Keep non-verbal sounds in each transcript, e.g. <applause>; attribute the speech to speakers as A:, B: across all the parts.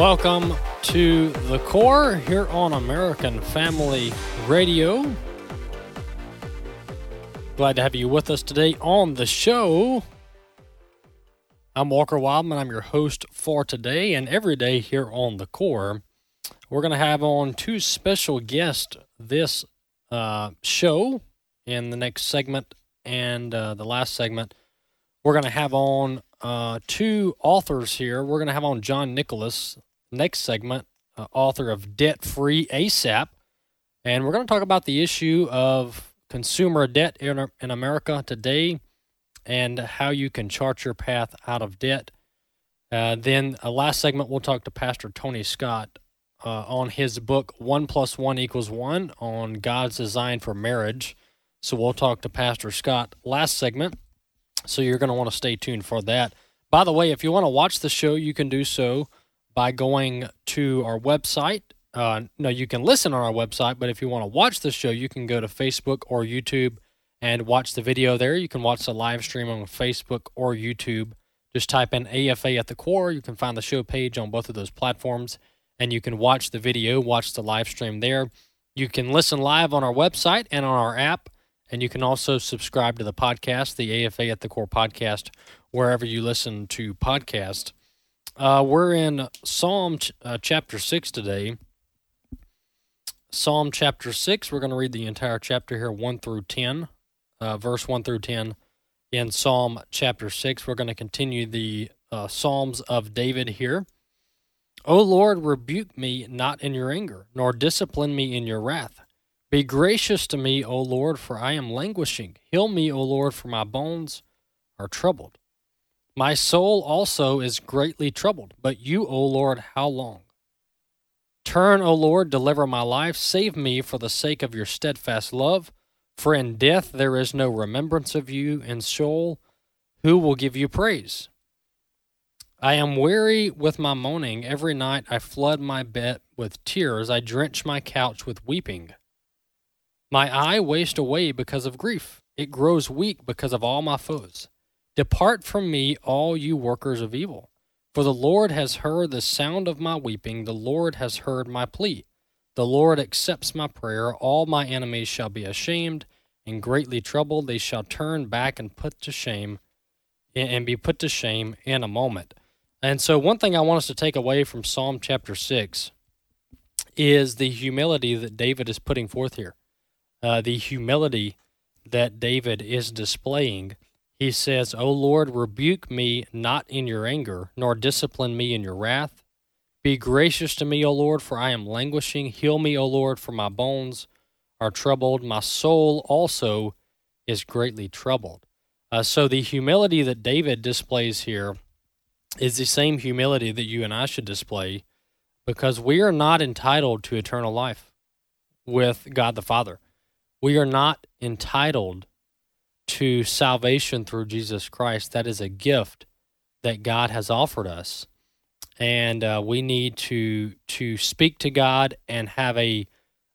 A: Welcome to the core here on American Family Radio. Glad to have you with us today on the show. I'm Walker Wildmon. I'm your host for today and every day here on the core. We're going to have on two special guests this uh, show in the next segment and uh, the last segment. We're going to have on uh, two authors here. We're going to have on John Nicholas, next segment, uh, author of Debt Free ASAP. And we're going to talk about the issue of consumer debt in, in America today and how you can chart your path out of debt. Uh, then, uh, last segment, we'll talk to Pastor Tony Scott uh, on his book, One Plus One Equals One, on God's Design for Marriage. So, we'll talk to Pastor Scott last segment. So you're going to want to stay tuned for that. By the way, if you want to watch the show, you can do so by going to our website. Uh, no, you can listen on our website, but if you want to watch the show, you can go to Facebook or YouTube and watch the video there. You can watch the live stream on Facebook or YouTube. Just type in AFA at the core. You can find the show page on both of those platforms, and you can watch the video, watch the live stream there. You can listen live on our website and on our app. And you can also subscribe to the podcast, the AFA at the Core podcast, wherever you listen to podcasts. Uh, we're in Psalm ch- uh, chapter 6 today. Psalm chapter 6, we're going to read the entire chapter here, 1 through 10, uh, verse 1 through 10. In Psalm chapter 6, we're going to continue the uh, Psalms of David here. O Lord, rebuke me not in your anger, nor discipline me in your wrath. Be gracious to me, O Lord, for I am languishing. Heal me, O Lord, for my bones are troubled. My soul also is greatly troubled, but you, O Lord, how long? Turn, O Lord, deliver my life. Save me for the sake of your steadfast love. For in death there is no remembrance of you. In Sheol, who will give you praise? I am weary with my moaning. Every night I flood my bed with tears. I drench my couch with weeping. My eye wastes away because of grief. It grows weak because of all my foes. Depart from me, all you workers of evil. For the Lord has heard the sound of my weeping. The Lord has heard my plea. The Lord accepts my prayer. All my enemies shall be ashamed and greatly troubled. They shall turn back and put to shame and be put to shame in a moment. And so, one thing I want us to take away from Psalm chapter 6 is the humility that David is putting forth here uh, the humility that David is displaying. He says, O Lord, rebuke me not in your anger, nor discipline me in your wrath. Be gracious to me, O Lord, for I am languishing. Heal me, O Lord, for my bones are troubled. My soul also is greatly troubled. Uh, so the humility that David displays here is the same humility that you and I should display because we are not entitled to eternal life with God the Father. We are not entitled to salvation through Jesus Christ. That is a gift that God has offered us, and uh, we need to to speak to God and have a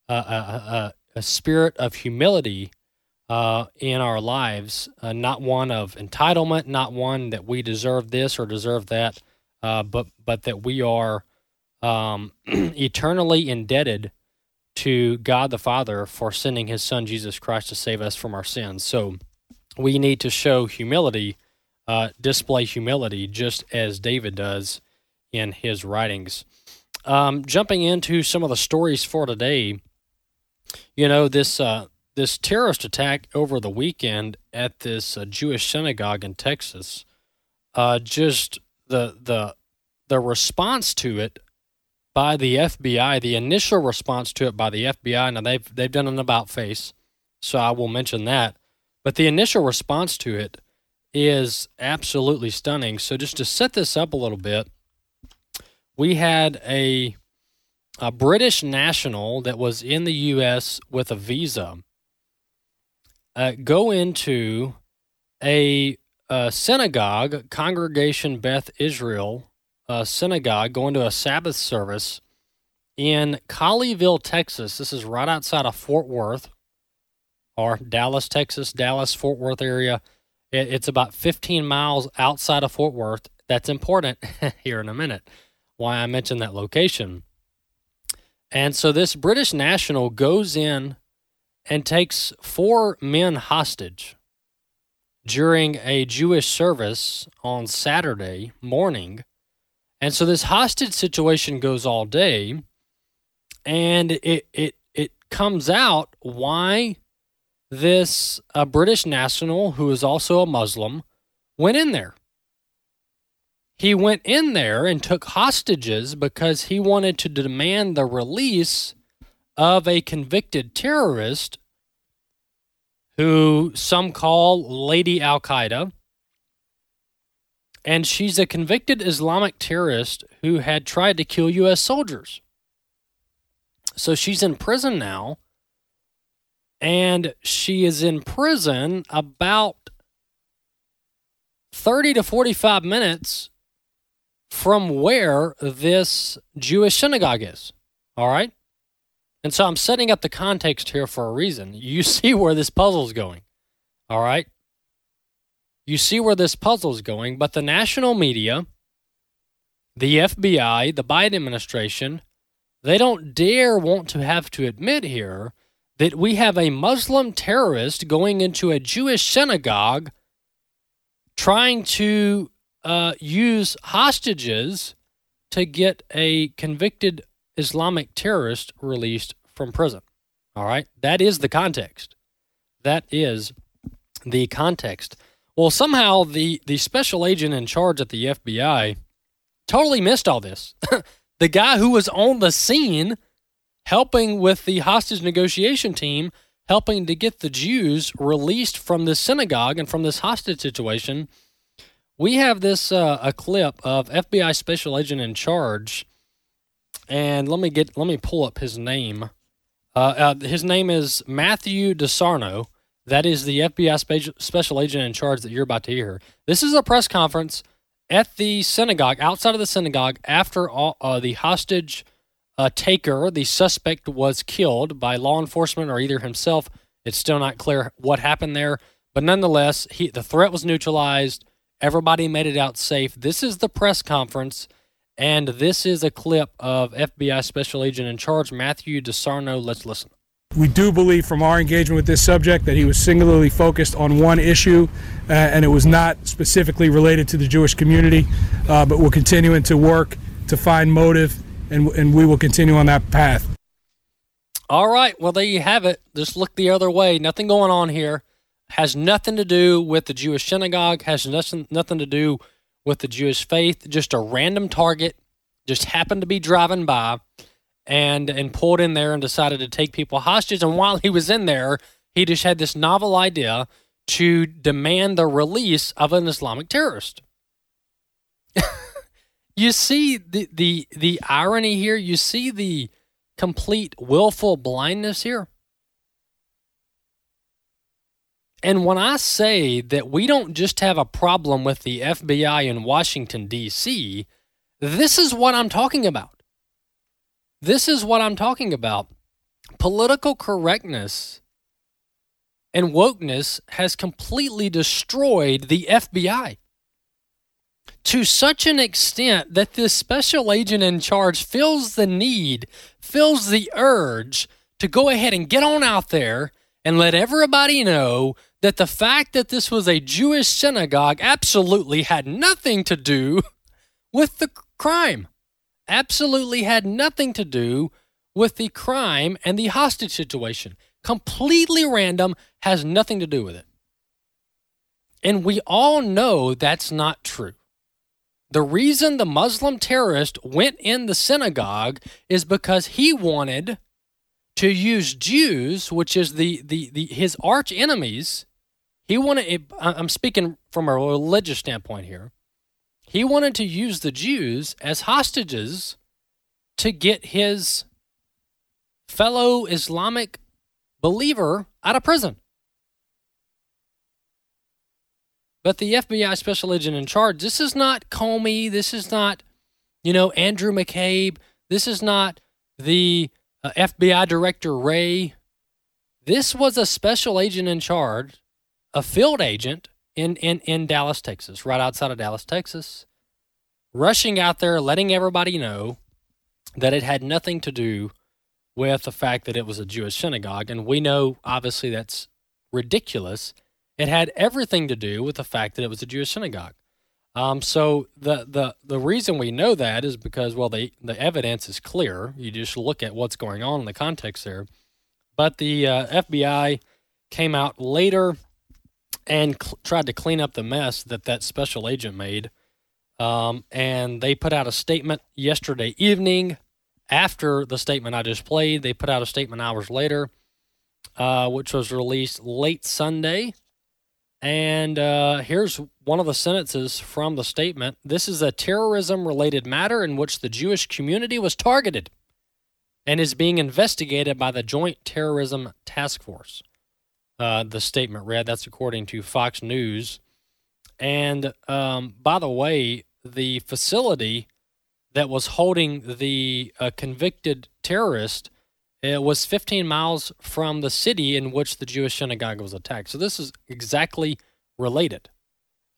A: a, a, a spirit of humility uh, in our lives, uh, not one of entitlement, not one that we deserve this or deserve that, uh, but but that we are um, <clears throat> eternally indebted to God the Father for sending his son Jesus Christ to save us from our sins. So we need to show humility, uh, display humility, just as David does in his writings. Um, jumping into some of the stories for today, you know this uh, this terrorist attack over the weekend at this uh, Jewish synagogue in Texas, uh, just the the the response to it by the FBI, the initial response to it by the FBI. Now they've they've done an about face, so I will mention that. But the initial response to it is absolutely stunning. So, just to set this up a little bit, we had a a British national that was in the U.S. with a visa uh, go into a, a, synagogue, Congregation Beth Israel uh, synagogue, go into a Sabbath service in Colleyville, Texas. This is right outside of Fort Worth or Dallas, Texas, Dallas, Fort Worth area. It, it's about 15 miles outside of Fort Worth. That's important <laughs> here in a minute. Why I mentioned that location. And so this British national goes in and takes four men hostage during a Jewish service on Saturday morning. And so this hostage situation goes all day and it it it comes out why this uh, British national who is also a Muslim went in there. He went in there and took hostages because he wanted to demand the release of a convicted terrorist who some call Lady Al Qaeda. And she's a convicted Islamic terrorist who had tried to kill U.S. soldiers. So she's in prison now. And she is in prison about 30 to 45 minutes from where this Jewish synagogue is. All right? And so I'm setting up the context here for a reason. You <laughs> see where this puzzle is going. All right? You see where this puzzle is going, but the national media, the FBI, the Biden administration, they don't dare want to have to admit here that we have a Muslim terrorist going into a Jewish synagogue trying to uh, use hostages to get a convicted Islamic terrorist released from prison. All right. That is the context. That is the context. Well, somehow the, the special agent in charge at the FBI totally missed all this. <laughs> the guy who was on the scene helping with the hostage negotiation team, helping to get the Jews released from this synagogue and from this hostage situation we have this uh, a clip of FBI special agent in charge, and let me get let me pull up his name. Uh, uh, his name is Matthew DeSarno. That is the FBI spe- special agent in charge that you're about to hear. This is a press conference at the synagogue, outside of the synagogue, after all, uh, the hostage uh, taker, the suspect, was killed by law enforcement or either himself. It's still not clear what happened there, but nonetheless, he, the threat was neutralized. Everybody made it out safe. This is the press conference, and this is a clip of FBI Special Agent in Charge Matthew DeSarno. Let's listen.
B: We do believe from our engagement with this subject that he was singularly focused on one issue, uh, and it was not specifically related to the Jewish community. Uh, but we're continuing to work to find motive, and, and we will continue on that path.
A: All right. Well, there you have it. Just look the other way. Nothing going on here has nothing to do with the Jewish synagogue, has nothing nothing to do with the Jewish faith. Just a random target, just happened to be driving by, and and pulled in there and decided to take people hostage. And while he was in there, he just had this novel idea to demand the release of an Islamic terrorist. <laughs> you see the the the irony here. You see the complete willful blindness here. And when I say that we don't just have a problem with the FBI in Washington, D.C., this is what I'm talking about. This is what I'm talking about. Political correctness and wokeness has completely destroyed the FBI to such an extent that this special agent in charge feels the need, feels the urge to go ahead and get on out there and let everybody know that the fact that this was a Jewish synagogue absolutely had nothing to do with the crime. Absolutely had nothing to do with the crime and the hostage situation. Completely random, has nothing to do with it. And we all know that's not true. The reason the Muslim terrorist went in the synagogue is because he wanted to use Jews, which is the, the, the his arch enemies, He wanted, I'm speaking from a religious standpoint here. He wanted to use the Jews as hostages to get his fellow Islamic believer out of prison. But the FBI special agent in charge, this is not Comey. This is not, you know, Andrew McCabe. This is not the uh, FBI director Wray. This was a special agent in charge, a field agent in, in, in Dallas, Texas, right outside of Dallas, Texas, rushing out there, letting everybody know that it had nothing to do with the fact that it was a Jewish synagogue. And we know, obviously, that's ridiculous. It had everything to do with the fact that it was a Jewish synagogue. Um, so the, the the reason we know that is because well the the evidence is clear. You just look at what's going on in the context there. But the uh, FBI came out later and cl- tried to clean up the mess that that special agent made. Um, and they put out a statement yesterday evening after the statement I just played. They put out a statement hours later, uh, which was released late Sunday. And uh, here's one of the sentences from the statement This is a terrorism related matter in which the Jewish community was targeted and is being investigated by the Joint Terrorism Task Force. Uh, the statement read. That's according to Fox News. And um, by the way, the facility that was holding the uh, convicted terrorist it was 15 miles from the city in which the Jewish synagogue was attacked. So this is exactly related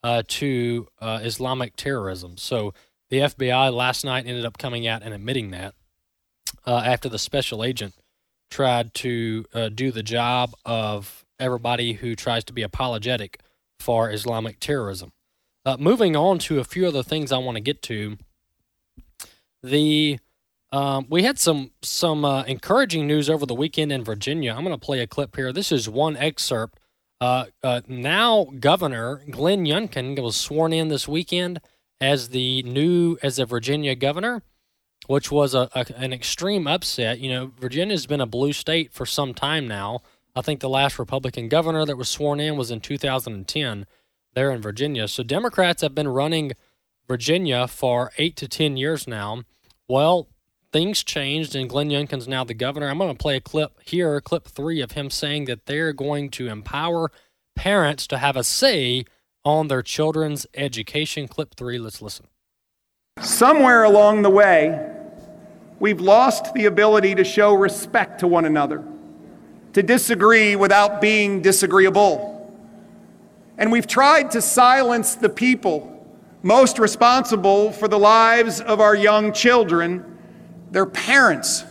A: uh, to uh, Islamic terrorism. So the FBI last night ended up coming out and admitting that uh, after the special agent tried to uh, do the job of everybody who tries to be apologetic for Islamic terrorism. Uh, moving on to a few other things I want to get to. The um, we had some some uh, encouraging news over the weekend in Virginia. I'm going to play a clip here. This is one excerpt. Uh, uh, now Governor Glenn Youngkin was sworn in this weekend as the new as a Virginia governor, which was a, a an extreme upset. You know, Virginia's been a blue state for some time now. I think the last Republican governor that was sworn in was in 2010 there in Virginia. So Democrats have been running Virginia for eight to ten years now. Well, things changed, and Glenn Youngkin's now the governor. I'm going to play a clip here, clip three of him saying that they're going to empower parents to have a say on their children's education. Clip three, let's listen.
C: Somewhere along the way, we've lost the ability to show respect to one another, to disagree without being disagreeable. And we've tried to silence the people most responsible for the lives of our young children their parents.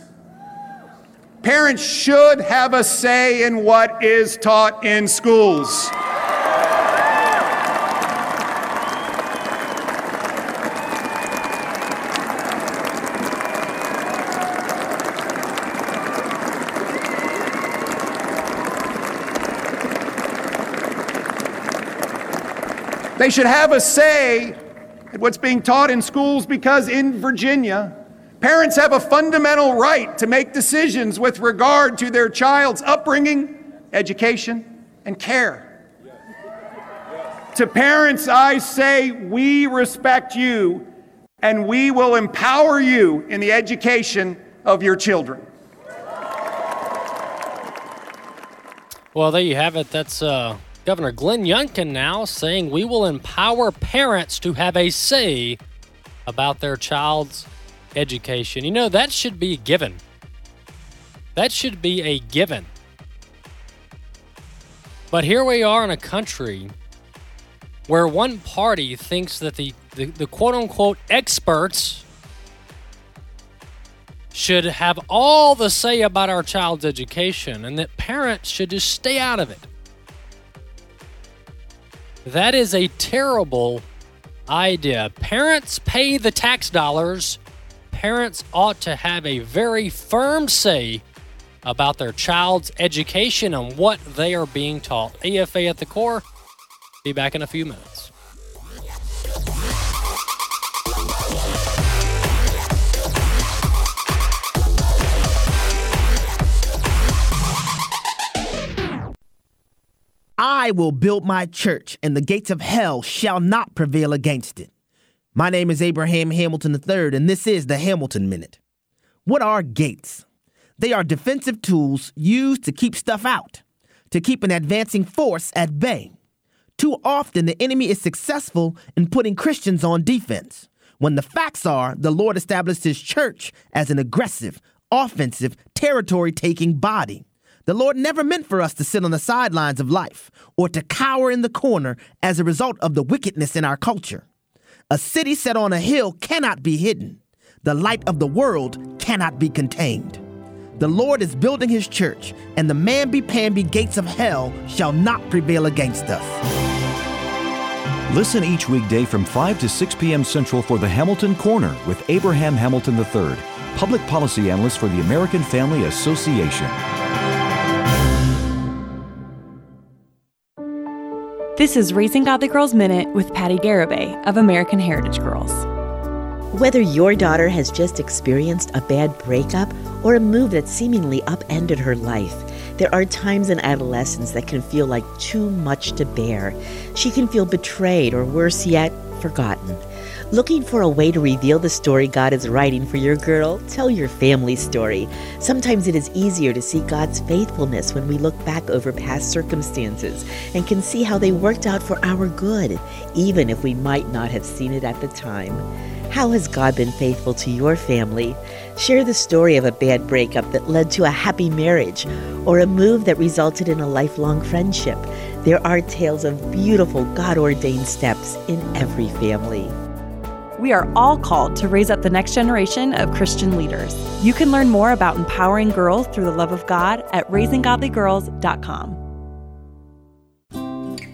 C: Parents should have a say in what is taught in schools. They should have a say at what's being taught in schools because in Virginia, Parents have a fundamental right to make decisions with regard to their child's upbringing, education, and care. To parents, I say, we respect you and we will empower you in the education of your children.
A: Well, there you have it. That's uh, Governor Glenn Youngkin now saying we will empower parents to have a say about their child's education. You know, that should be given. That should be a given. But here we are in a country where one party thinks that the, the, the quote unquote experts should have all the say about our child's education and that parents should just stay out of it. That is a terrible idea. Parents pay the tax dollars parents ought to have a very firm say about their child's education and what they are being taught. AFA at the core. Be back in a few minutes.
D: I will build my church, and the gates of hell shall not prevail against it. My name is Abraham Hamilton III, and this is the Hamilton Minute. What are gates? They are defensive tools used to keep stuff out, to keep an advancing force at bay. Too often, the enemy is successful in putting Christians on defense, when the facts are the Lord established his church as an aggressive, offensive, territory taking body. The Lord never meant for us to sit on the sidelines of life or to cower in the corner as a result of the wickedness in our culture. A city set on a hill cannot be hidden. The light of the world cannot be contained. The Lord is building his church, and the mamby-pamby gates of hell shall not prevail against us.
E: Listen each weekday from 5 to 6 p.m. Central for the Hamilton Corner with Abraham Hamilton III, public policy analyst for the American Family Association.
F: This is Raising Godly Girls Minute with Patti Garibay of American Heritage Girls.
G: Whether your daughter has just experienced a bad breakup or a move that seemingly upended her life, there are times in adolescence that can feel like too much to bear. She can feel betrayed or worse yet, forgotten. Looking for a way to reveal the story God is writing for your girl? Tell your family story. Sometimes it is easier to see God's faithfulness when we look back over past circumstances and can see how they worked out for our good, even if we might not have seen it at the time. How has God been faithful to your family? Share the story of a bad breakup that led to a happy marriage or a move that resulted in a lifelong friendship. There are tales of beautiful God ordained steps in every family.
F: We are all called to raise up the next generation of Christian leaders. You can learn more about empowering girls through the love of God at raisinggodlygirls.com.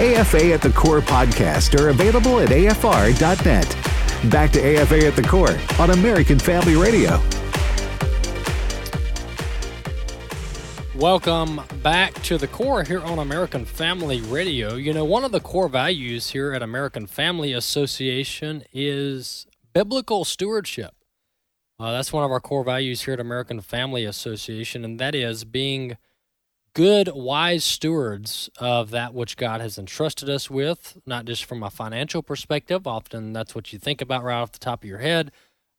H: AFA at the Core podcast are available at afr.net. Back to AFA at the Core on American Family Radio.
A: Welcome back to the core here on American Family Radio. You know, one of the core values here at American Family Association is biblical stewardship. Uh, that's one of our core values here at American Family Association, and that is being good, wise stewards of that which God has entrusted us with, not just from a financial perspective. Often that's what you think about right off the top of your head,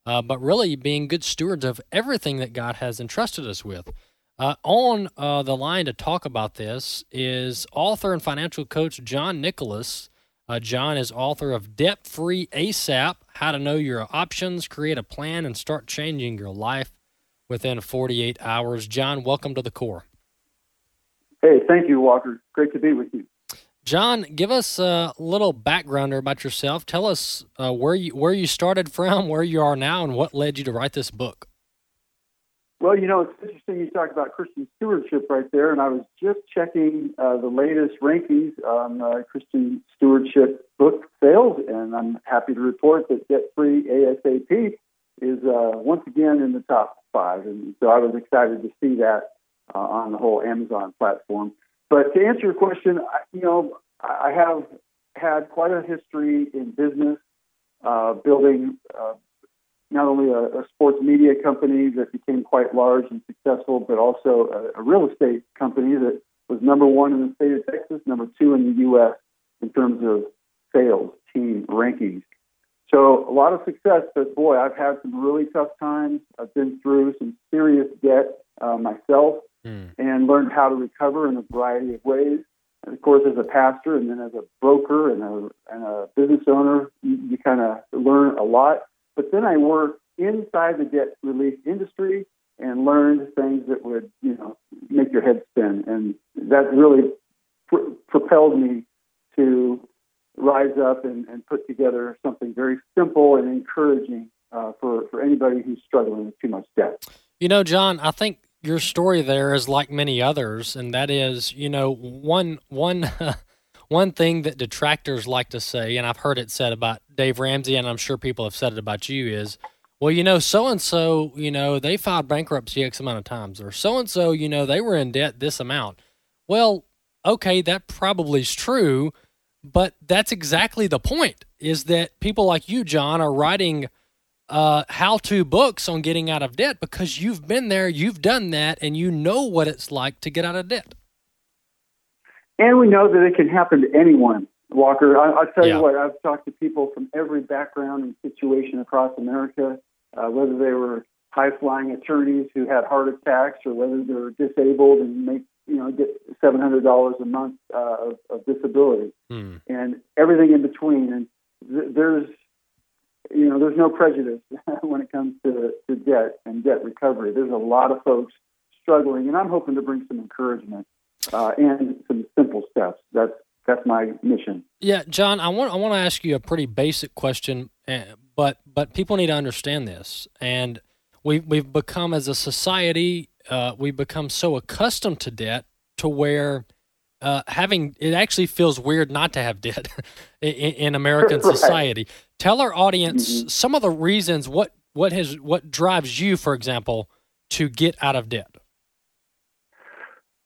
A: uh, but really being good stewards of everything that God has entrusted us with. Uh, on uh, the line to talk about this is author and financial coach John Nicholas. Uh, John is author of Debt Free ASAP How to Know Your Options, Create a Plan, and Start Changing Your Life Within 48 Hours. John, welcome to the core.
I: Hey, thank you, Walker. Great to be with you.
A: John, give us a little background about yourself. Tell us uh, where you where you started from, where you are now, and what led you to write this book.
I: Well, you know, it's interesting you talk about Christian stewardship right there, and I was just checking uh, the latest rankings on uh, Christian stewardship book sales, and I'm happy to report that Debt Free ASAP is uh, once again in the top five, and so I was excited to see that uh, on the whole Amazon platform. But to answer your question, I, you know, I have had quite a history in business, uh, building uh, not only a, a, sports media company that became quite large and successful, but also a, a, real estate company that was number one in the state of Texas, number two in the U.S. in terms of sales team rankings. So a lot of success, but boy, I've had some really tough times. I've been through some serious debt uh, myself
A: mm.
I: and learned how to recover in a variety of ways. And of course, as a pastor and then as a broker and a, and a business owner, you, you kind of learn a lot. But then I worked inside the debt relief industry and learned things that would, you know, make your head spin. And that really pr- propelled me to rise up and, and, put together something very simple and encouraging uh, for, for anybody who's struggling with too much debt.
A: You know, John, I think your story there is like many others, and that is, you know, one one <laughs> one thing that detractors like to say, and I've heard it said about Dave Ramsey, and I'm sure people have said it about you, is, well, you know, so and so, you know, they filed bankruptcy X amount of times, or so and so, you know, they were in debt this amount. Well, okay, that probably is true, but that's exactly the point. Is that people like you, John, are writing uh, how to books on getting out of debt because you've been there, you've done that, and you know what it's like to get out of debt.
I: And we know that it can happen to anyone, Walker. I, will tell yeah. you what, I've talked to people from every background and situation across America, uh, whether they were high flying attorneys who had heart attacks or whether they're disabled and make you know get seven hundred dollars a month uh, of, of disability
A: hmm.
I: and everything in between and th- there's you know, there's no prejudice <laughs> when it comes to, to debt and debt recovery. There's a lot of folks struggling, and I'm hoping to bring some encouragement uh, and some simple steps. That's that's my mission.
A: Yeah, John, I want I want to ask you a pretty basic question, eh, but but people need to understand this, and we we've become as a society, uh, we become so accustomed to debt to where uh, having it actually feels weird not to have debt <laughs> in, in, American <laughs> right. society. Tell our audience mm-hmm. some of the reasons what what has what drives you, for example, to get out of debt.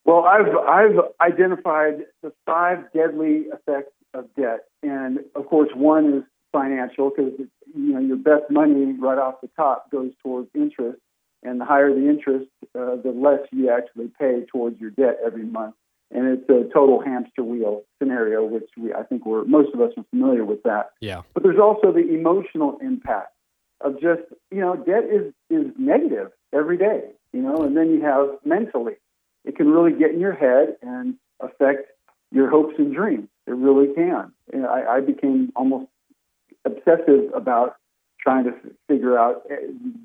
I: Well, I've I've identified the five deadly effects of debt, and of course, one is financial because you know your best money right off the top goes towards interest, and the higher the interest, uh, the less you actually pay towards your debt every month and it's a total hamster wheel scenario, which we I think we're most of us are familiar with that.
A: Yeah.
I: But there's also the emotional impact of just you know debt is is negative every day, you know, and then you have mentally, it can really get in your head and affect your hopes and dreams. It really can. And I, I became almost obsessive about trying to figure out eh,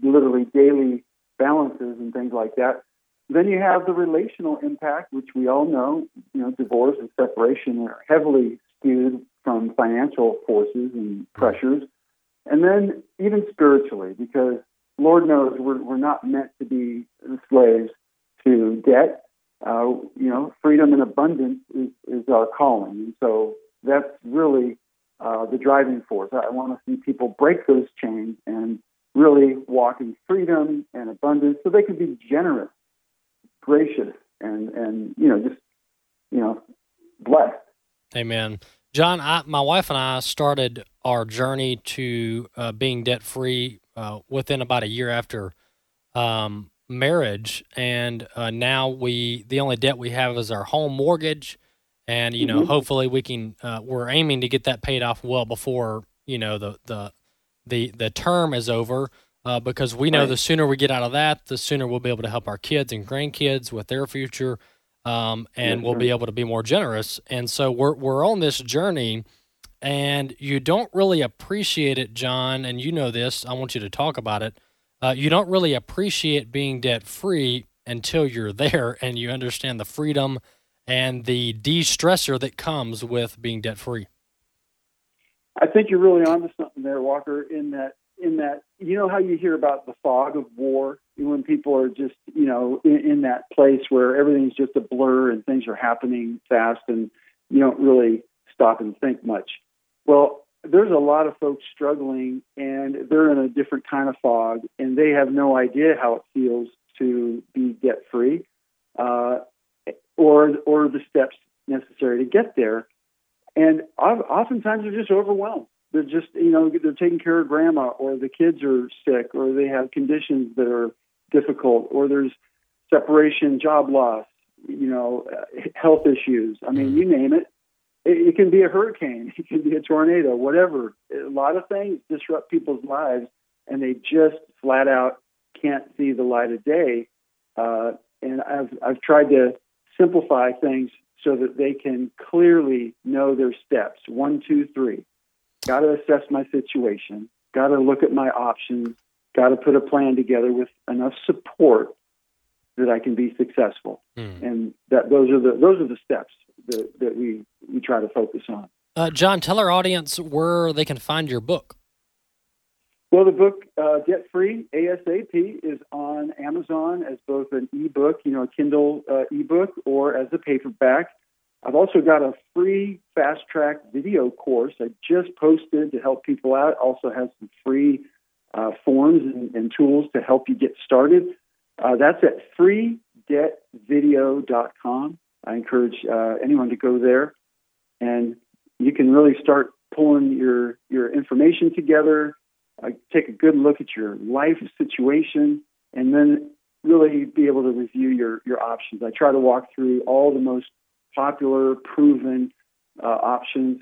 I: literally daily balances and things like that then you have the relational impact, which we all know, you know, divorce and separation are heavily skewed from financial forces and pressures. And then even spiritually, because Lord knows we're, we're not meant to be slaves to debt. Uh, you know, freedom and abundance is, is our calling. And so that's really uh, the driving force. I want to see people break those chains and really walk in freedom and abundance so they can be generous gracious and and you know just you know blessed.
A: Amen. John, I, my wife and I started our journey to uh, being debt free uh, within about a year after um, marriage, and uh, now we the only debt we have is our home mortgage, and you know mm-hmm. hopefully we can uh, we're aiming to get that paid off well before you know the the the the term is over uh, because we know right. the sooner we get out of that, the sooner we'll be able to help our kids and grandkids with their future, um, and yes, we'll be able to be more generous. And so we're we're on this journey, and you don't really appreciate it, John. And you know this. I want you to talk about it. Uh, you don't really appreciate being debt free until you're <laughs> there and you understand the freedom and the de-stressor that comes with being debt free.
I: I think you're really onto something there, Walker. In that in that you know how you hear about the fog of war when people are just you know in, in that place where everything's just a blur and things are happening fast and you don't really stop and think much. Well, there's a lot of folks struggling and they're in a different kind of fog and they have no idea how it feels to be debt free uh, or or the steps necessary to get there. And oftentimes they're just overwhelmed they're just you know they're taking care of grandma or the kids are sick or they have conditions that are difficult or there's separation job loss you know health issues i mean you name it. it it can be a hurricane <laughs> it can be a tornado whatever a lot of things disrupt people's lives and they just flat out can't see the light of day uh, and I've I've tried to simplify things so that they can clearly know their steps. One, two, three. Got to assess my situation. Got to look at my options. Got to put a plan together with enough support that I can be successful. Mm. And that those are the those are the steps that, that we we try to focus on.
A: Uh, John, tell our audience where they can find your book.
I: Well, the book uh, Debt Free ASAP is on Amazon as both an ebook, you know, a Kindle uh, ebook, or as a paperback. I've also got a free fast track video course I just posted to help people out. Also has some free uh, forms and, and, tools to help you get started. Uh, that's at freedebtvideo.com. I encourage uh, anyone to go there, and you can really start pulling your your information together uh, take a good look at your life situation, and then really be able to review your, your options. I try to walk through all the most popular, proven uh, options,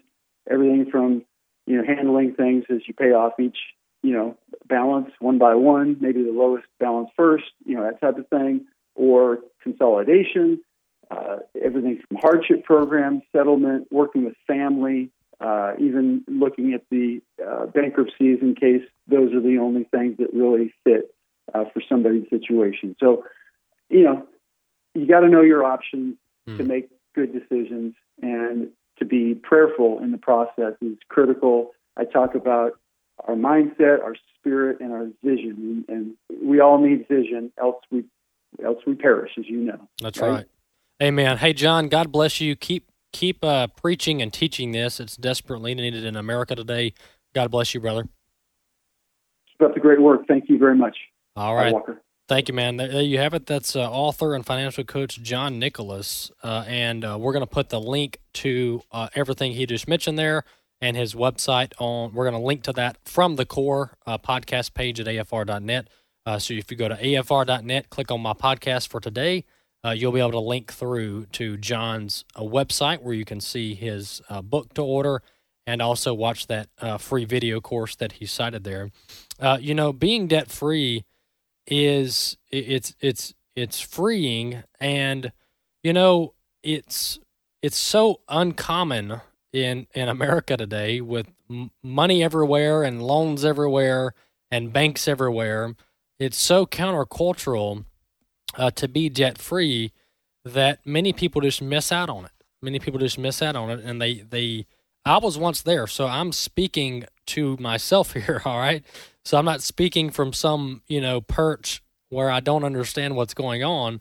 I: everything from you know handling things as you pay off each you know balance one by one, maybe the lowest balance first, you know that type of thing, or consolidation. Uh, everything from hardship programs, settlement, working with family, uh, even looking at the uh, bankruptcies in case those are the only things that really fit uh, for somebody's situation. So, you know, you got to know your options mm. to make good decisions and to be prayerful in the process is critical. I talk about our mindset, our spirit, and our vision, and, and we all need vision, else we else we perish, as you know.
A: That's right? right. Amen. Hey, John, God bless you. Keep keep uh, preaching and teaching this. It's desperately needed in America today. God bless you, brother.
I: That's a great work. Thank you very much.
A: All right. Thank you, man. There you have it. That's uh, author and financial coach John Nicholas. Uh, and uh, we're going to put the link to uh, everything he just mentioned there and his website on. We're going to link to that from the core uh, podcast page at afr.net. Uh, so if you go to afr.net, click on my podcast for today, you'll be able to link through to John's website where you can see his book to order and also watch that free video course that he cited there. You know, being debt free is it's it's it's freeing, and you know it's it's so uncommon in in America today with m- money everywhere and loans everywhere and banks everywhere. It's so countercultural uh, to be debt free that many people just miss out on it. Many people just miss out on it, and they they. I was once there, so I'm speaking to myself <laughs> here. All right, so I'm not speaking from some you know perch where I don't understand what's going on.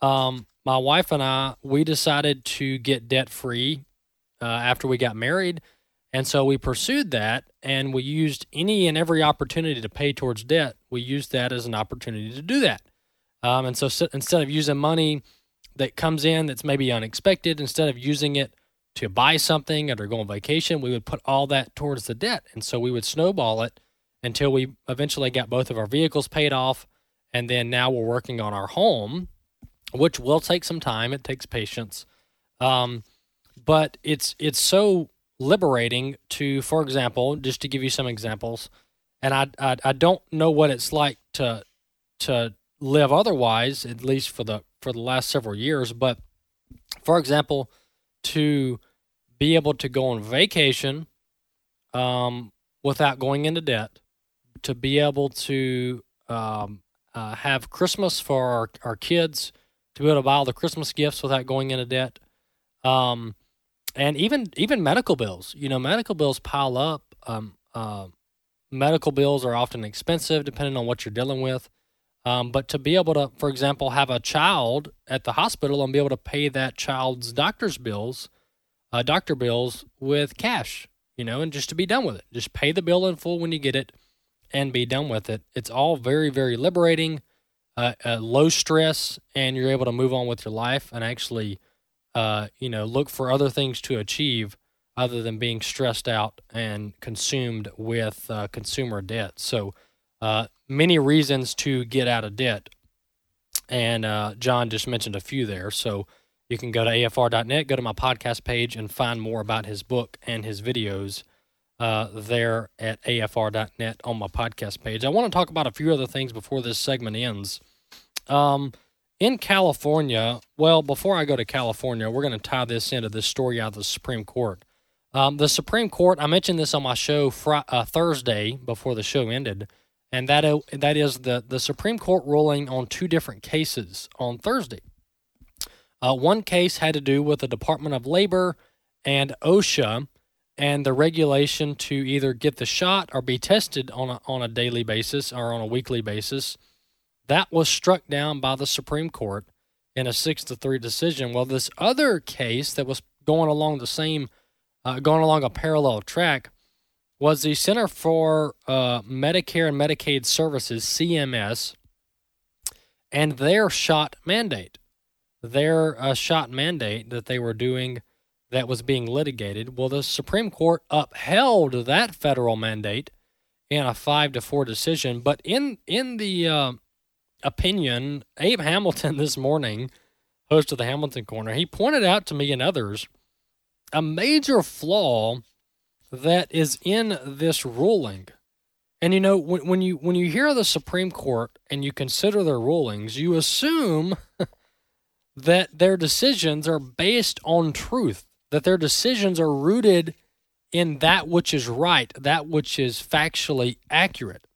A: Um, my wife and I we decided to get debt free uh, after we got married, and so we pursued that, and we used any and every opportunity to pay towards debt. We used that as an opportunity to do that. Um, and so, so instead of using money that comes in that's maybe unexpected, instead of using it to buy something or go on vacation, we would put all that towards the debt. And so we would snowball it until we eventually got both of our vehicles paid off. And then now we're working on our home, which will take some time. It takes patience. Um, but it's it's so liberating to, for example, just to give you some examples, and I, I, I don't know what it's like to to live otherwise, at least for the for the last several years. But for example, to be able to go on vacation um, without going into debt, to be able to um, uh, have Christmas for our, our kids, to be able to buy all the Christmas gifts without going into debt, um, and even even medical bills. You know, medical bills pile up. Um, uh, medical bills are often expensive depending on what you're dealing with. Um, but to be able to, for example, have a child at the hospital and be able to pay that child's doctor's bills, uh, doctor bills with cash, you know, and just to be done with it. Just pay the bill in full when you get it and be done with it. It's all very, very liberating, uh, uh, low stress, and you're able to move on with your life and actually, uh, you know, look for other things to achieve other than being stressed out and consumed with uh, consumer debt. So, uh, many reasons to get out of debt. And uh, John just mentioned a few there. So you can go to afr.net, go to my podcast page, and find more about his book and his videos uh, there at afr.net on my podcast page. I want to talk about a few other things before this segment ends. Um, in California, well, before I go to California, we're going to tie this into this story out of the Supreme Court. Um, the Supreme Court, I mentioned this on my show fr- uh, Thursday before the show ended, and that uh, that is the the Supreme Court ruling on two different cases on Thursday. Uh, one case had to do with the Department of Labor and OSHA and the regulation to either get the shot or be tested on a, on a daily basis or on a weekly basis. That was struck down by the Supreme Court in a six to three decision. Well, this other case that was going along the same, uh, going along a parallel track, was the Center for uh, Medicare and Medicaid Services (CMS) and their shot mandate. Their uh, shot mandate that they were doing that was being litigated. Well, the Supreme Court upheld that federal mandate in a five to four decision. But in in the uh, opinion, Abe Hamilton <laughs> this morning, host of the Hamilton Corner, he pointed out to me and others a major flaw that is in this ruling. And you know, when, when you when you hear the Supreme Court and you consider their rulings, you assume <laughs> that their decisions are based on truth, that their decisions are rooted in that which is right, that which is factually accurate.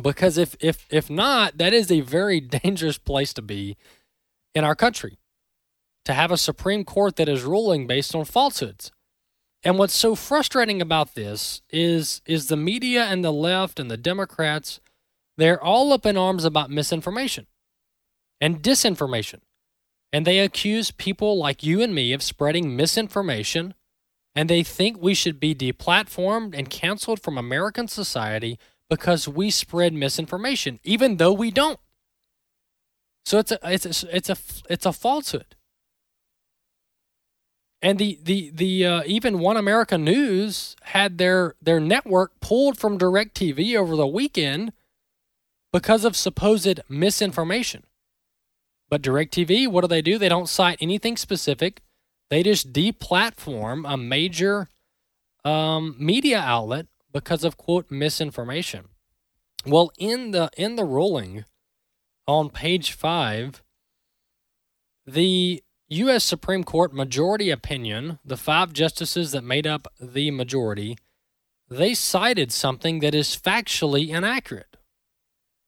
A: Because if if if not, that is a very <laughs> dangerous place to be in our country. To have a Supreme Court that is ruling based on falsehoods. And what's so frustrating about this is is the media and the left and the Democrats, they're all up in arms about misinformation and disinformation. And they accuse people like you and me of spreading misinformation, and they think we should be deplatformed and canceled from American society because we spread misinformation, even though we don't. So it's a it's a, it's a it's a falsehood. And the the the uh, even One America News had their their network pulled from DirecTV over the weekend because of supposed misinformation. But DirecTV, what do they do? They don't cite anything specific. They just deplatform a major um, media outlet because of quote misinformation. Well, in the in the ruling on page five, the U.S. Supreme Court majority opinion, the five justices that made up the majority, they cited something that is factually inaccurate.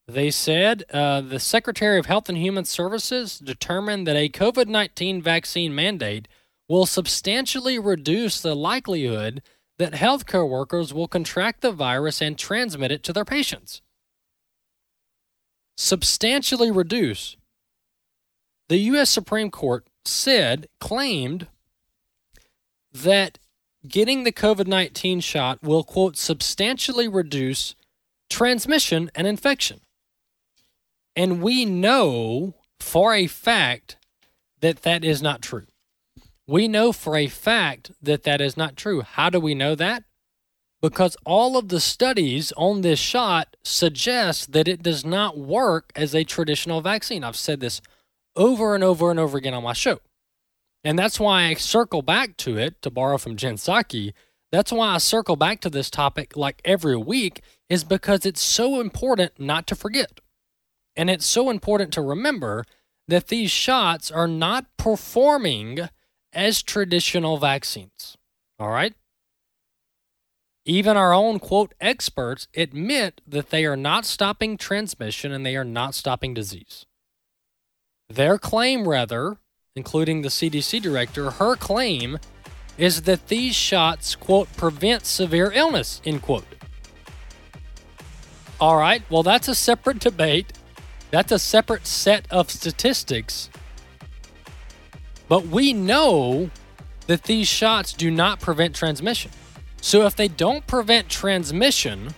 A: They said uh, the Secretary of Health and Human Services determined that a COVID 19 vaccine mandate will substantially reduce the likelihood that healthcare workers will contract the virus and transmit it to their patients. Substantially reduce. The U.S. Supreme Court said, claimed that getting the COVID 19 shot will, quote, substantially reduce transmission and infection. And we know for a fact that that is not true. We know for a fact that that is not true. How do we know that? Because all of the studies on this shot suggest that it does not work as a traditional vaccine. I've said this over and over and over again on my show. And that's why I circle back to it, to borrow from Jen Psaki. That's why I circle back to this topic like every week, is because it's so important not to forget. And it's so important to remember that these shots are not performing as traditional vaccines. All right? Even our own quote experts admit that they are not stopping transmission and they are not stopping disease. Their claim, rather, including the CDC director, her claim is that these shots, quote, prevent severe illness, end quote. All right, well, that's a separate debate. That's a separate set of statistics. But we know that these shots do not prevent transmission. So if they don't prevent transmission,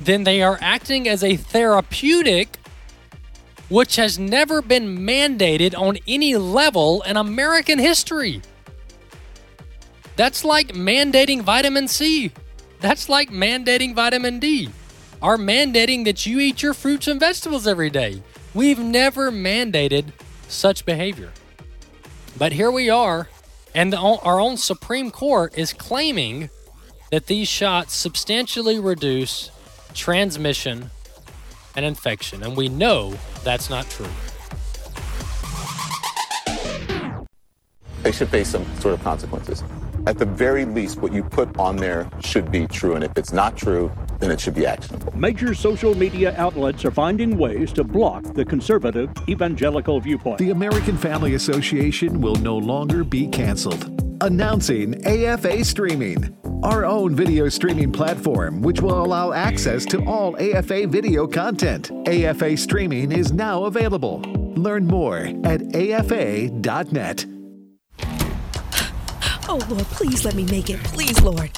A: then they are acting as a therapeutic which has never been mandated on any level in American history. That's like mandating vitamin C. That's like mandating vitamin D are mandating that you eat your fruits and vegetables every day. We've never mandated such behavior. But here we are, and the, our own Supreme Court is claiming that these shots substantially reduce transmission and infection. And we know that's not true.
J: They should face some sort of consequences. At the very least, what you put on there should be true. And if it's not true, then it should be actionable.
K: Major social media outlets are finding ways to block the conservative evangelical viewpoint.
H: The American Family Association will no longer be canceled. Announcing AFA Streaming, our own video streaming platform, which will allow access to all AFA video content. AFA Streaming is now available. Learn more at afa.net.
L: Oh, Lord, please let me make it. Please, Lord.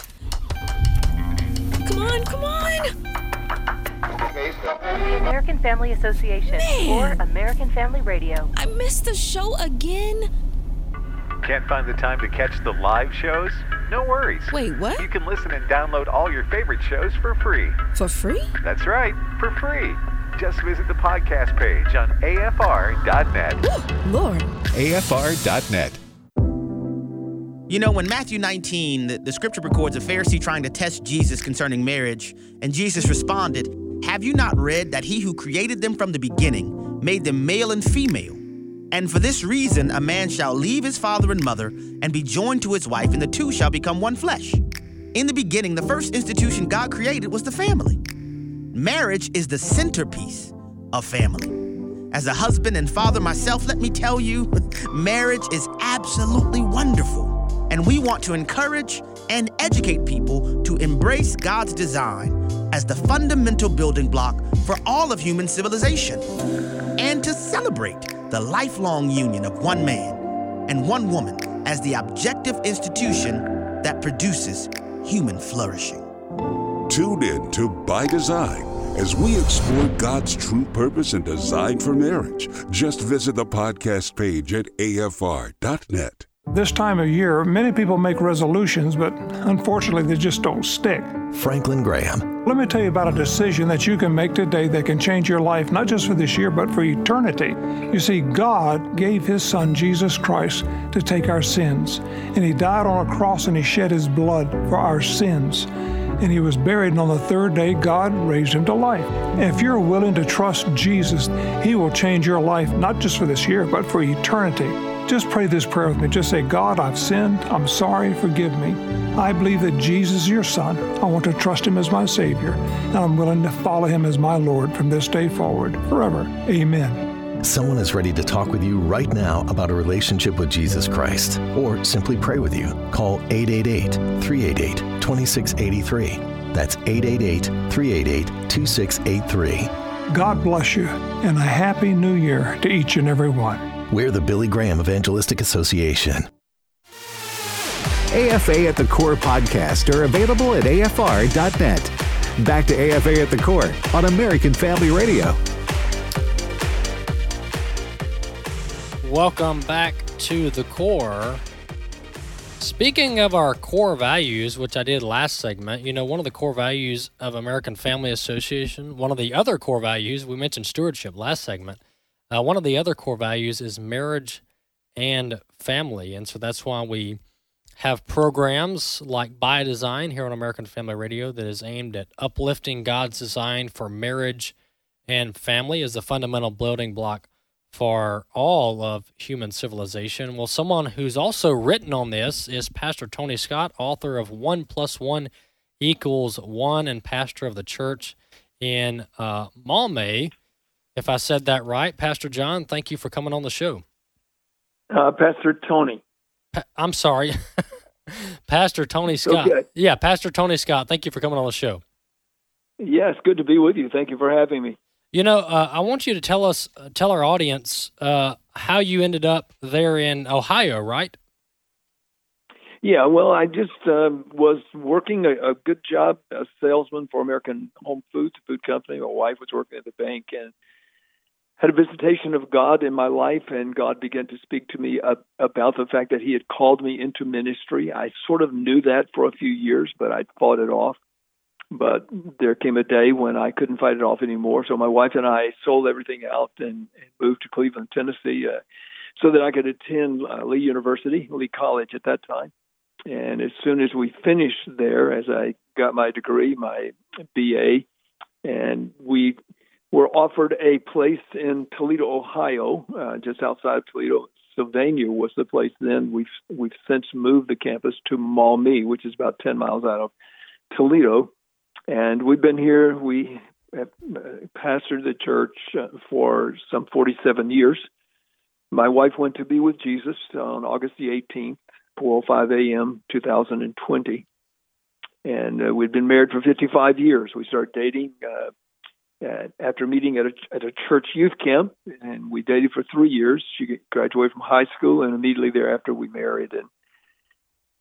L: Come on, come on.
M: American Family Association
L: Man.
M: or American Family Radio.
L: I missed the show again.
N: Can't find the time to catch the live shows? No worries.
L: Wait, what?
N: You can listen and download all your favorite shows for free.
L: For free?
N: That's right, for free. Just visit the podcast page on afr.net.
L: Lord.
H: AFR.net.
D: You know, in Matthew 19, the, the scripture records a Pharisee trying to test Jesus concerning marriage, and Jesus responded, Have you not read that he who created them from the beginning made them male and female? And for this reason, a man shall leave his father and mother and be joined to his wife, and the two shall become one flesh. In the beginning, the first institution God created was the family. Marriage is the centerpiece of family. As a husband and father myself, let me tell you, <laughs> marriage is absolutely wonderful. And we want to encourage and educate people to embrace God's design as the fundamental building block for all of human civilization and to celebrate the lifelong union of one man and one woman as the objective institution that produces human flourishing.
O: Tune in to By Design as we explore God's true purpose and design for marriage. Just visit the podcast page at afr.net.
B: This time of year, many people make resolutions, but unfortunately, they just don't stick.
P: Franklin Graham.
B: Let me tell you about a decision that you can make today that can change your life, not just for this year, but for eternity. You see, God gave His Son, Jesus Christ, to take our sins, and He died on a cross and He shed His blood for our sins. And he was buried, and on the third day, God raised him to life. And if you're willing to trust Jesus, He will change your life, not just for this year, but for eternity. Just pray this prayer with me. Just say, God, I've sinned. I'm sorry. Forgive me. I believe that Jesus is your Son. I want to trust Him as my Savior, and I'm willing to follow Him as my Lord from this day forward, forever. Amen.
P: Someone is ready to talk with you right now about a relationship with Jesus Christ or simply pray with you. Call 888 388 2683. That's 888 388 2683.
B: God bless you, and a Happy New Year to each and every one.
P: We're the Billy Graham Evangelistic Association.
H: AFA at the Core podcast are available at afr.net. Back to AFA at the Core on American Family Radio.
A: Welcome back to the core. Speaking of our core values, which I did last segment, you know, one of the core values of American Family Association, one of the other core values, we mentioned stewardship last segment. Uh, one of the other core values is marriage and family. And so that's why we have programs like By Design here on American Family Radio that is aimed at uplifting God's design for marriage and family as the fundamental building block for all of human civilization. Well, someone who's also written on this is Pastor Tony Scott, author of One Plus One Equals One and pastor of the church in uh. If I said that right, Pastor John, thank you for coming on the show.
Q: Uh, Pastor Tony.
A: Pa- I'm sorry. <laughs> Pastor Tony Scott.
Q: Okay.
A: Yeah, Pastor Tony Scott, thank you for coming on the show.
Q: Yes, good to be with you. Thank you for having me.
A: You know, uh, I want you to tell us, uh, tell our audience uh, how you ended up there in Ohio, right?
Q: Yeah, well, I just uh, was working a, a good job, a salesman for American Home Foods, a food company. My wife was working at the bank and had a visitation of God in my life, and God began to speak to me about the fact that He had called me into ministry. I sort of knew that for a few years, but I'd fought it off. But there came a day when I couldn't fight it off anymore. So my wife and I sold everything out and, and moved to Cleveland, Tennessee, uh, so that I could attend uh, Lee University, Lee College at that time. And as soon as we finished there, as I got my degree, my BA, and we were offered a place in Toledo, Ohio, uh, just outside of Toledo, Sylvania was the place then. We've we've since moved the campus to Maumee, which is about 10 miles out of Toledo, and we've been here. We have uh, pastored the church uh, for some 47 years. My wife went to be with Jesus on August the 18th, 4:05 a.m. 2020, and uh, we'd been married for 55 years. We started dating uh, at, after meeting at a, at a church youth camp, and we dated for three years. She graduated from high school, and immediately thereafter we married. And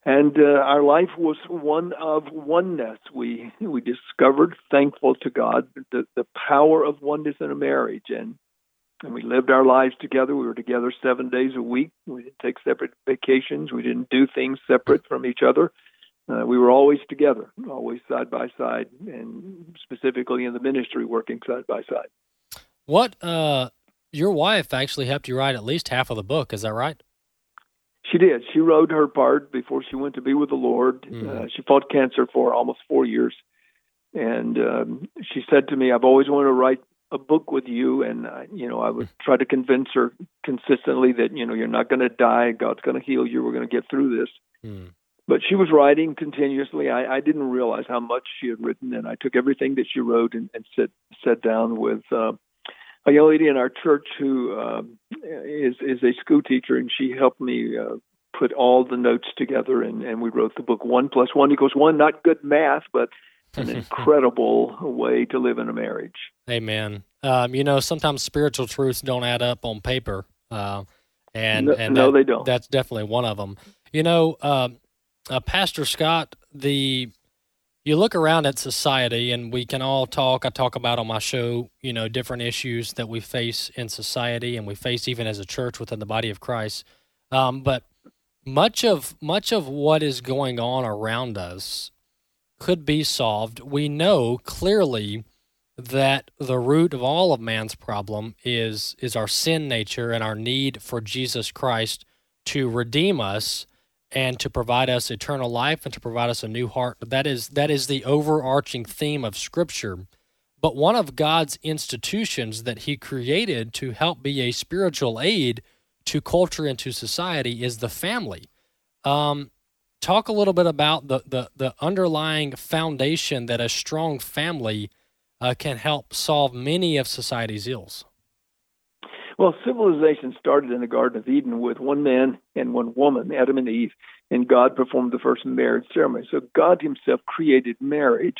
Q: and uh, our life was one of oneness. We we discovered, thankful to God, the the power of oneness in a marriage, and and we lived our lives together. We were together seven days a week. We didn't take separate vacations. We didn't do things separate from each other. Uh, we were always together, always side by side, and specifically in the ministry, working side by side.
A: What uh, your wife actually helped you write at least half of the book? Is that right?
Q: She did. She wrote her part before she went to be with the Lord.
A: Mm.
Q: Uh, she fought cancer for almost four years, and um, she said to me, "I've always wanted to write a book with you." And uh, you know, I would try to convince her consistently that you know you're not going to die. God's going to heal you. We're going to get through this.
A: Mm.
Q: But she was writing continuously. I, I didn't realize how much she had written, and I took everything that she wrote and, and sat sat down with. Uh, a young lady in our church who um, is is a school teacher, and she helped me uh, put all the notes together, and, and we wrote the book One Plus One Equals One. Not good math, but an <laughs> incredible way to live in a marriage.
A: Amen. Um, you know, sometimes spiritual truths don't add up on paper, uh, and
Q: no,
A: and
Q: no
A: that,
Q: they don't.
A: That's definitely one of them. You know, uh, uh, Pastor Scott, the you look around at society and we can all talk. I talk about on my show you know different issues that we face in society and we face even as a church within the body of christ. Um, but much of much of what is going on around us could be solved. We know clearly that the root of all of man's problem is is our sin nature and our need for jesus christ to redeem us and to provide us eternal life and to provide us a new heart. That is that is the overarching theme of Scripture. But one of God's institutions that He created to help be a spiritual aid to culture and to society is the family. Um, talk a little bit about the, the, the underlying foundation that a strong family uh, can help solve many of society's ills.
Q: Well, civilization started in the Garden of Eden with one man and one woman, Adam and Eve, and God performed the first marriage ceremony. So God Himself created marriage,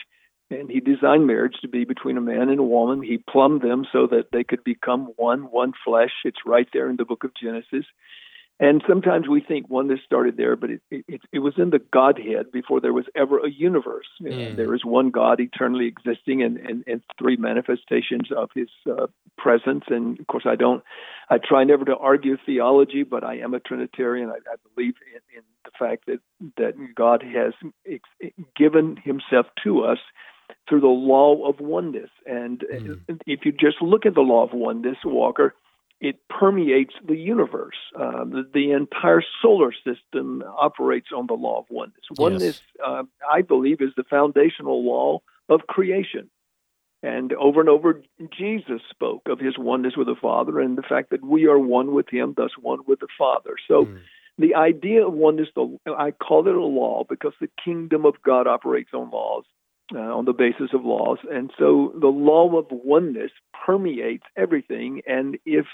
Q: and He designed marriage to be between a man and a woman. He plumbed them so that they could become one, one flesh. It's right there in the book of Genesis. And sometimes we think one, oneness started there, but it, it, it was in the Godhead before there was ever a universe.
A: Mm.
Q: There is one God eternally existing and, and, and three manifestations of his uh, presence. And of course, I don't, I try never to argue theology, but I am a Trinitarian. I, I believe in, in the fact that, that God has ex- given himself to us through the law of oneness. And
A: Mm.
Q: if you just look at the law of oneness, Walker, it permeates the universe. Uh, the, the, entire solar system operates on the law of oneness. Oneness, uh, I believe, is the foundational law of creation. And over and over, Jesus spoke of his oneness with the Father and the fact that we are one with him, thus one with the Father. So
A: Mm.
Q: the idea of oneness, I call it a law because the kingdom of God operates on laws. Uh, on the basis of laws. And so the law of oneness permeates everything. And if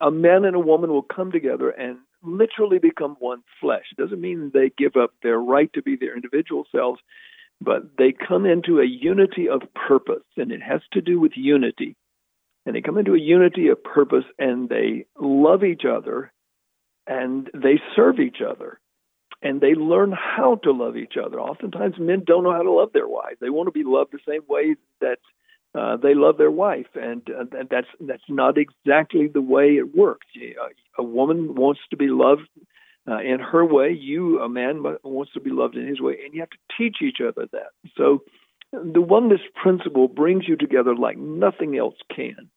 Q: a man and a woman will come together and literally become one flesh, it doesn't mean they give up their right to be their individual selves, but they come into a unity of purpose. And it has to do with unity. And they come into a unity of purpose and they love each other and they serve each other and they learn how to love each other. Oftentimes, men don't know how to love their wives. They want to be loved the same way that uh, they love their wife, and uh, that's that's not exactly the way it works. A woman wants to be loved uh, in her way. You, a man, wants to be loved in his way, and you have to teach each other that. So, the oneness principle brings you together like nothing else can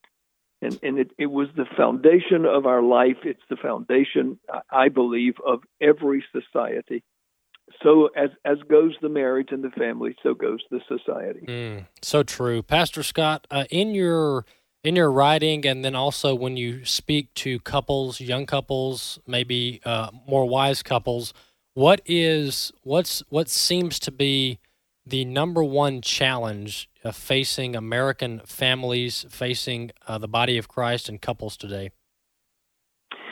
Q: and and it, it was the foundation of our life. It's the foundation, I believe, of every society. So as as goes the marriage and the family, so goes the society.
A: Mm, so true, Pastor Scott. Uh, in your in your writing, and then also when you speak to couples, young couples, maybe uh, more wise couples, what is what's what seems to be the number one challenge uh, facing American families, facing uh, the body of Christ and couples today?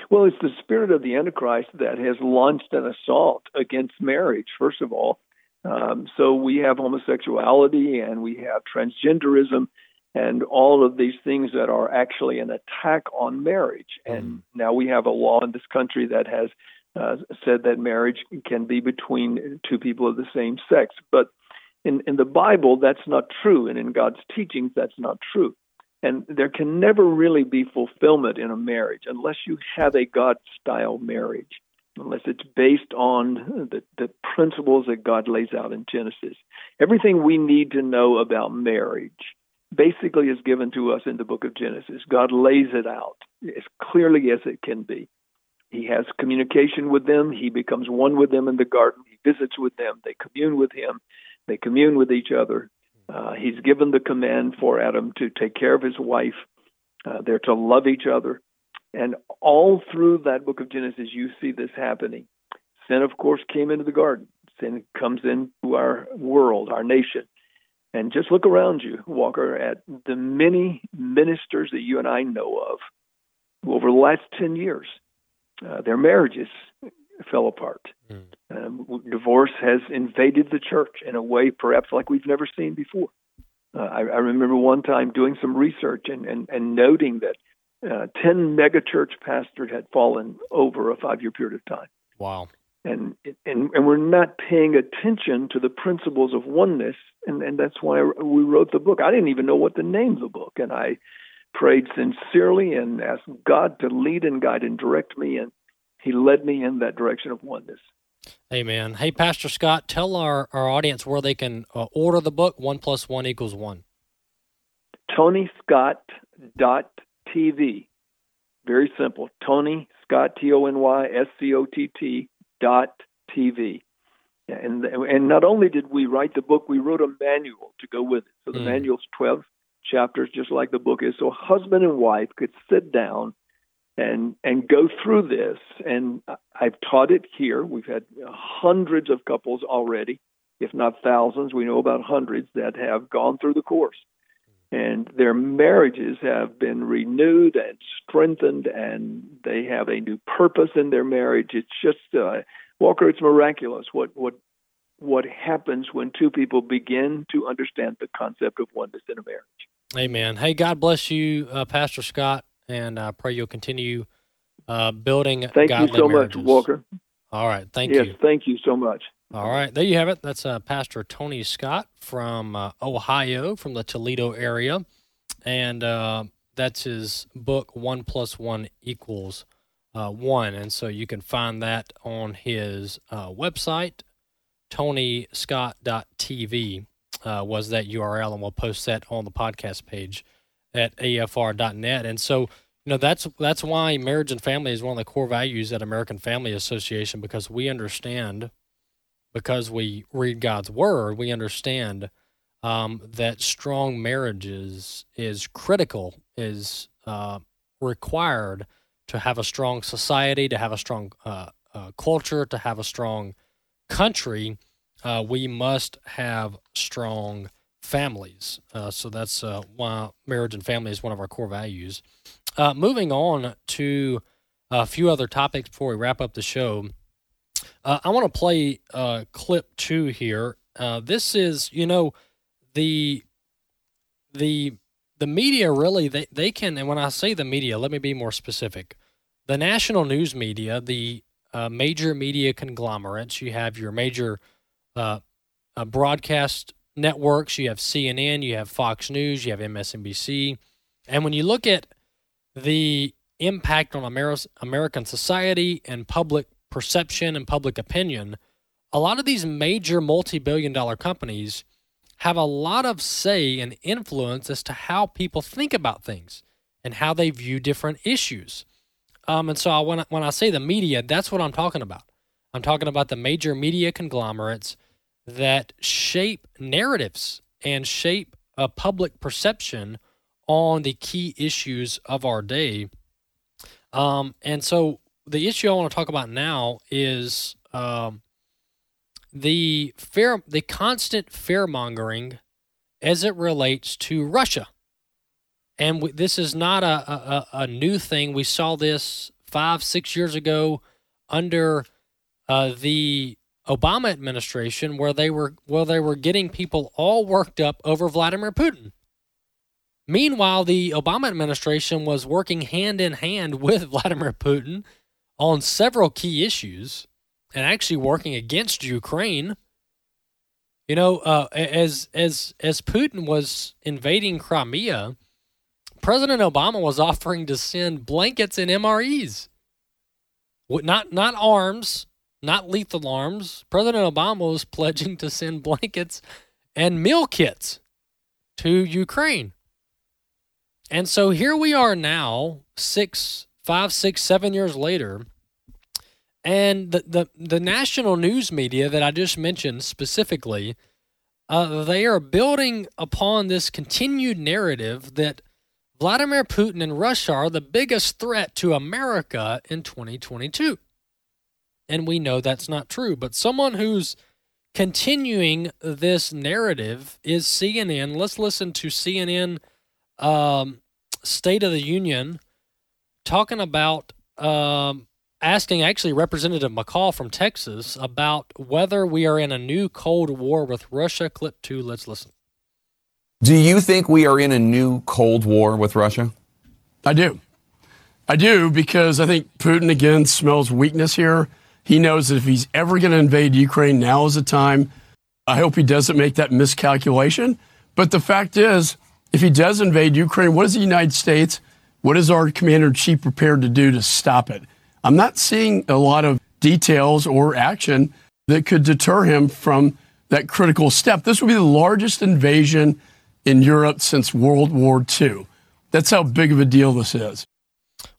Q: Well, it's the spirit of the Antichrist that has launched an assault against marriage, first of all. Um, so we have homosexuality and we have transgenderism and all of these things that are actually an attack on marriage. And mm. now we have a law in this country that has uh, said that marriage can be between two people of the same sex. But in, in the Bible, that's not true. And in God's teachings, that's not true. And there can never really be fulfillment in a marriage unless you have a God style marriage, unless it's based on the, the principles that God lays out in Genesis. Everything we need to know about marriage basically is given to us in the book of Genesis. God lays it out as clearly as it can be. He has communication with them. He becomes one with them in the garden. He visits with them. They commune with him. They commune with each other. Uh, he's given the command for Adam to take care of his wife. Uh, they're to love each other. And all through that book of Genesis, you see this happening. Sin, of course, came into the garden. Sin comes into our world, our nation. And just look around you, Walker, at the many ministers that you and I know of over the last 10 years. Uh, their marriages fell apart. Mm. Um, divorce has invaded the church in a way perhaps like we've never seen before. Uh, I, I remember one time doing some research and, and, and noting that uh, 10 megachurch pastors had fallen over a five year period of time.
A: Wow.
Q: And, and and we're not paying attention to the principles of oneness, and, and that's why we wrote the book. I didn't even know what the name the book, and I prayed sincerely and asked God to lead and guide and direct me, and he led me in that direction of oneness.
A: Amen. Hey, Pastor Scott, tell our, our audience where they can uh, order the book, One Plus One Equals One.
Q: TonyScott.tv. Very simple. Tony Scott, T O N Y S C O T T dot TV. And, and not only did we write the book, we wrote a manual to go with it. So the mm. manual's 12 chapters, just like the book is. So husband and wife could sit down and and go through this. And I've taught it here. We've had hundreds of couples already, if not thousands. We know about hundreds that have gone through the course, and their marriages have been renewed and strengthened, and they have a new purpose in their marriage. It's just uh, Walker. It's miraculous what what what happens when two people begin to understand the concept of oneness in a marriage.
A: Amen. Hey, God bless you, uh, Pastor Scott and I pray you'll continue uh, building.
Q: Thank you so
A: marriages.
Q: much, Walker.
A: All right, thank
Q: yes,
A: you.
Q: Yes, thank you so much.
A: All right, there you have it. That's uh, Pastor Tony Scott from uh, Ohio, from the Toledo area, and uh, that's his book "One Plus One Equals uh, One," and so you can find that on his uh, website, TonyScott.tv. was that URL, and we'll post that on the podcast page at afr.net. And so, you know, that's that's why marriage and family is one of the core values at American Family Association because we understand, because we read God's word, we understand um, that strong marriages is critical, is uh, required to have a strong society, to have a strong uh, uh, culture, to have a strong country. Uh, we must have strong families. Uh, so that's uh, why marriage and family is one of our core values. Uh, moving on to a few other topics before we wrap up the show. Uh, I want to play uh, clip two here. Uh, this is, you know, the the the media really they, they can and when I say the media, let me be more specific. The national news media, the major media conglomerates, you have your major broadcast networks. You have CNN, you have Fox News, you have MSNBC. And when you look at the impact on Amer- American society and public perception and public opinion, a lot of these major multi billion dollar companies have a lot of say and influence as to how people think about things and how they view different issues. Um, and so I, when, I, when I say the media, that's what I'm talking about. I'm talking about the major media conglomerates that shape narratives and shape a public perception on the key issues of our day. Um, and so the issue I want to talk about now is um, the fear, the constant fear mongering as it relates to Russia. And we, this is not a, a, a new thing. We saw this five, six years ago under uh, the Obama administration, where they were where they were getting people all worked up over Vladimir Putin. Meanwhile, the Obama administration was working hand in hand <laughs> with Vladimir Putin on several key issues and actually working against Ukraine. You know, uh, as as as Putin was invading Crimea, President Obama was offering to send blankets and MREs, not not arms, not lethal arms. President Obama was <laughs> pledging to send blankets and meal kits to Ukraine. And so here we are now, six, five, six, seven years later, and the the, the national news media that I just mentioned specifically, uh, they are building upon this continued narrative that Vladimir Putin and Russia are the biggest threat to America in 2022. And we know that's not true. But someone who's continuing this narrative is CNN. Let's listen to CNN um, State of the Union talking about um, asking actually Representative McCaul from Texas about whether we are in a new Cold War with Russia. Clip two, let's listen.
R: Do you think we are in a new Cold War with Russia?
S: I do. I do because I think Putin again smells weakness here. He knows that if he's ever going to invade Ukraine, now is the time. I hope he doesn't make that miscalculation. But the fact is, if he does invade Ukraine, what is the United States, what is our commander in chief prepared to do to stop it? I'm not seeing a lot of details or action that could deter him from that critical step. This would be the largest invasion in Europe since World War II. That's how big of a deal this is.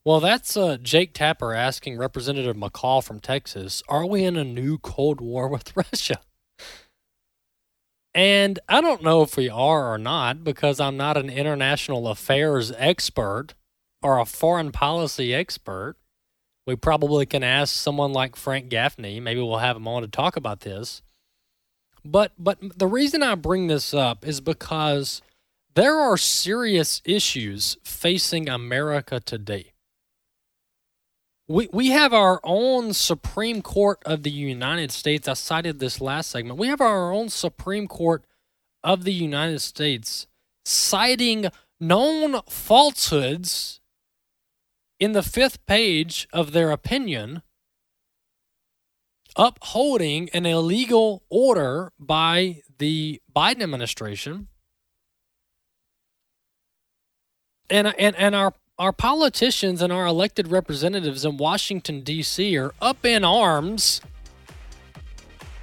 A: Well, that's uh, Jake Tapper asking Representative McCaul from Texas, are we in a new Cold War with <laughs> Russia? And I don't know if we are or not because I'm not an international affairs expert or a foreign policy expert. We probably can ask someone like Frank Gaffney. Maybe we'll have him on to talk about this. But but the reason I bring this up is because there are serious issues facing America today we we have our own Supreme Court of the United States. I cited this last segment. We have our own Supreme Court of the United States citing known falsehoods in the fifth page of their opinion, upholding an illegal order by the Biden administration. And, and, and our our politicians and our elected representatives in Washington, D.C. are up in arms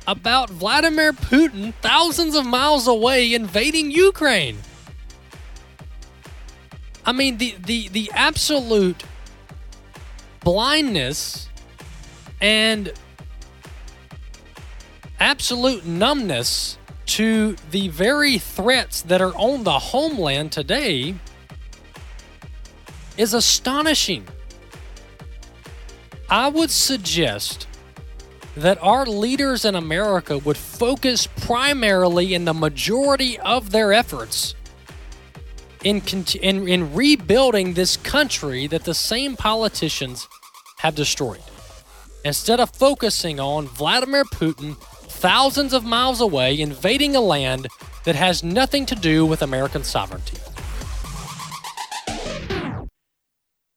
A: about Vladimir Putin thousands of miles away invading Ukraine. I mean, the, the, the absolute blindness and absolute numbness to the very threats that are on the homeland today is astonishing. I would suggest that our leaders in America would focus primarily in the majority of their efforts in, in, in rebuilding this country that the same politicians have destroyed. Instead of focusing on Vladimir Putin thousands of miles away invading a land that has nothing to do with American sovereignty.